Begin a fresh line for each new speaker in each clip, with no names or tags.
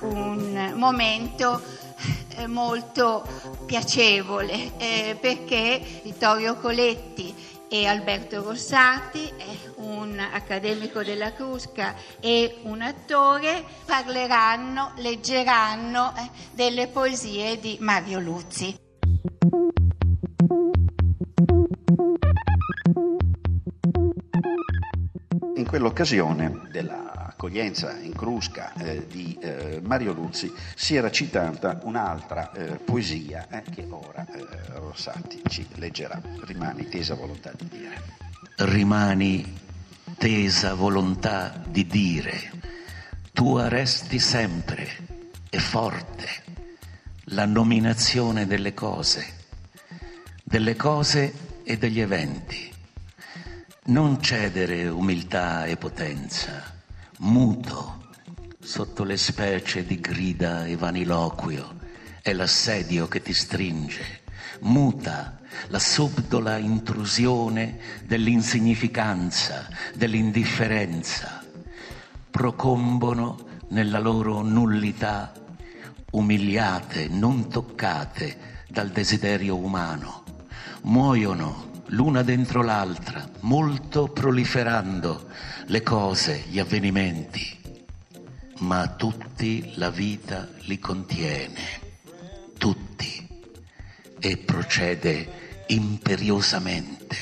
Un momento eh, molto piacevole eh, perché Vittorio Coletti e Alberto Rossati, un accademico della Crusca e un attore, parleranno, leggeranno eh, delle poesie di Mario Luzzi.
Quell'occasione dell'accoglienza in Crusca eh, di eh, Mario Luzzi si era citata un'altra eh, poesia eh, che ora eh, Rossati ci leggerà. Rimani tesa volontà di dire.
Rimani tesa volontà di dire. Tu resti sempre e forte la nominazione delle cose, delle cose e degli eventi non cedere umiltà e potenza, muto sotto le specie di grida e vaniloquio, è l'assedio che ti stringe, muta la subdola intrusione dell'insignificanza, dell'indifferenza, procombono nella loro nullità, umiliate, non toccate dal desiderio umano, muoiono l'una dentro l'altra, molto proliferando le cose, gli avvenimenti, ma tutti la vita li contiene, tutti, e procede imperiosamente.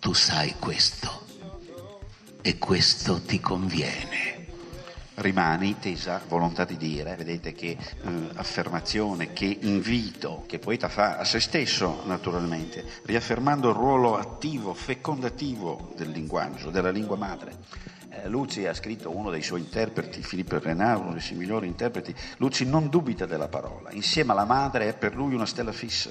Tu sai questo. E questo ti conviene
rimani tesa volontà di dire, vedete che eh, affermazione, che invito che poeta fa a se stesso naturalmente, riaffermando il ruolo attivo, fecondativo del linguaggio, della lingua madre. Luci ha scritto uno dei suoi interpreti, Filippo Renard, uno dei suoi migliori interpreti, Luci non dubita della parola, insieme alla madre è per lui una stella fissa,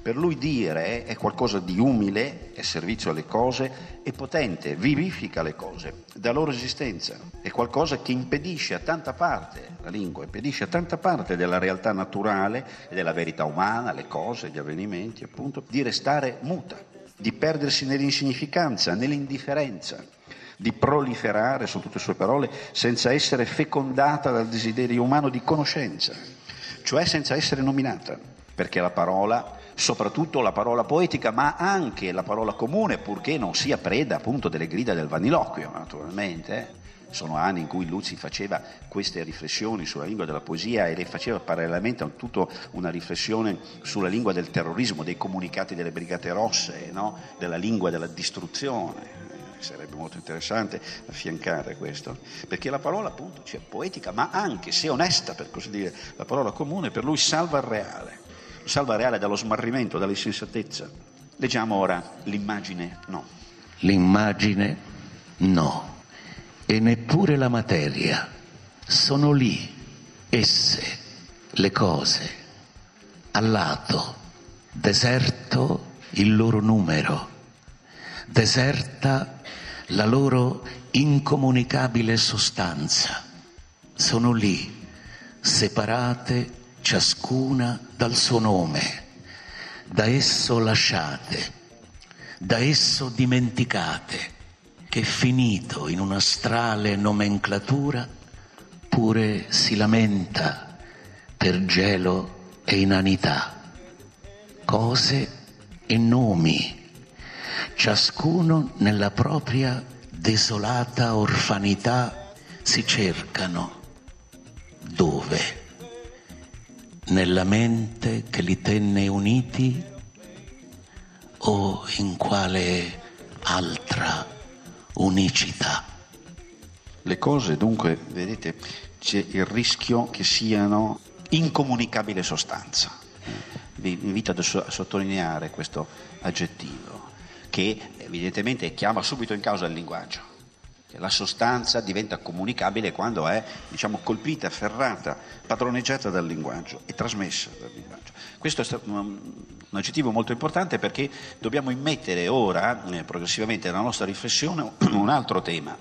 per lui dire è qualcosa di umile, è servizio alle cose, è potente, vivifica le cose, dà loro esistenza, è qualcosa che impedisce a tanta parte, la lingua impedisce a tanta parte della realtà naturale e della verità umana, le cose, gli avvenimenti appunto, di restare muta, di perdersi nell'insignificanza, nell'indifferenza di proliferare, sono tutte sue parole, senza essere fecondata dal desiderio umano di conoscenza, cioè senza essere nominata, perché la parola, soprattutto la parola poetica, ma anche la parola comune, purché non sia preda appunto delle grida del vaniloquio, naturalmente, eh. sono anni in cui Luzzi faceva queste riflessioni sulla lingua della poesia e le faceva parallelamente a tutta una riflessione sulla lingua del terrorismo, dei comunicati delle brigate rosse, no? della lingua della distruzione sarebbe molto interessante affiancare questo, perché la parola appunto c'è poetica, ma anche, se onesta per così dire, la parola comune per lui salva il reale, salva il reale dallo smarrimento, dall'insensatezza. Leggiamo ora l'immagine no.
L'immagine no, e neppure la materia, sono lì, esse, le cose, a lato, deserto il loro numero, deserta la loro incomunicabile sostanza. Sono lì, separate ciascuna dal suo nome, da esso lasciate, da esso dimenticate, che finito in una strale nomenclatura pure si lamenta per gelo e inanità, cose e nomi ciascuno nella propria desolata orfanità si cercano. Dove? Nella mente che li tenne uniti o in quale altra unicità?
Le cose dunque, vedete, c'è il rischio che siano incomunicabile sostanza. Vi invito a sottolineare questo aggettivo che evidentemente chiama subito in causa il linguaggio. La sostanza diventa comunicabile quando è diciamo, colpita, afferrata, padroneggiata dal linguaggio e trasmessa dal linguaggio. Questo è un, un aggettivo molto importante perché dobbiamo immettere ora, eh, progressivamente, nella nostra riflessione un altro tema,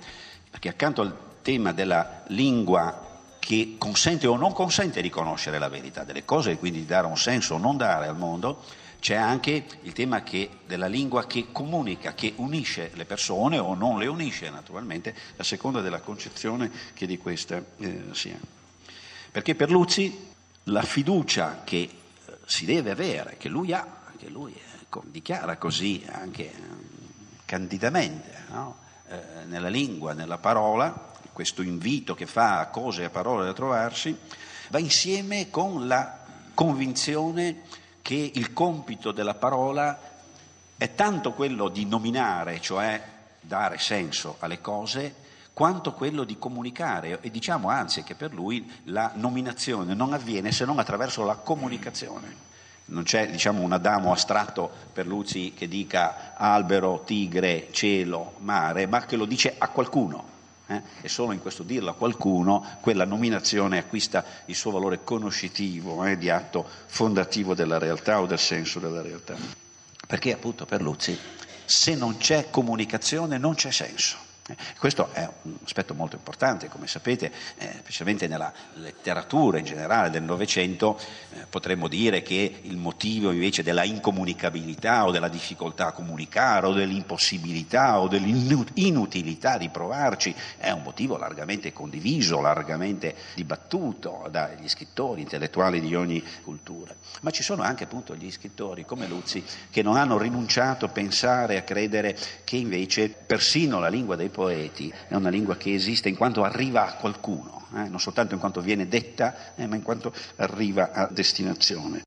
perché accanto al tema della lingua che consente o non consente di conoscere la verità delle cose e quindi di dare un senso o non dare al mondo, C'è anche il tema che, della lingua che comunica, che unisce le persone o non le unisce naturalmente, a seconda della concezione che di questa eh, si. Perché per Luzzi la fiducia che eh, si deve avere, che lui ha, che lui ecco, dichiara così anche eh, candidamente, no? eh, nella lingua, nella parola, questo invito che fa a cose e a parole da trovarsi, va insieme con la convinzione che il compito della parola è tanto quello di nominare, cioè dare senso alle cose, quanto quello di comunicare e diciamo anzi che per lui la nominazione non avviene se non attraverso la comunicazione. Non c'è diciamo, un Adamo astratto per Luzzi che dica albero, tigre, cielo, mare, ma che lo dice a qualcuno. Eh? E solo in questo dirlo a qualcuno quella nominazione acquista il suo valore conoscitivo eh, di atto fondativo della realtà o del senso della realtà. Perché appunto per Luzzi se non c'è comunicazione non c'è senso. Questo è un aspetto molto importante, come sapete, eh, specialmente nella letteratura in generale del Novecento, eh, potremmo dire che il motivo invece della incomunicabilità o della difficoltà a comunicare o dell'impossibilità o dell'inutilità di provarci è un motivo largamente condiviso, largamente dibattuto dagli scrittori intellettuali di ogni cultura. Ma ci sono anche appunto gli scrittori come Luzzi che non hanno rinunciato a pensare, a credere che invece persino la lingua dei poeti, è una lingua che esiste in quanto arriva a qualcuno, eh? non soltanto in quanto viene detta, eh, ma in quanto arriva a destinazione.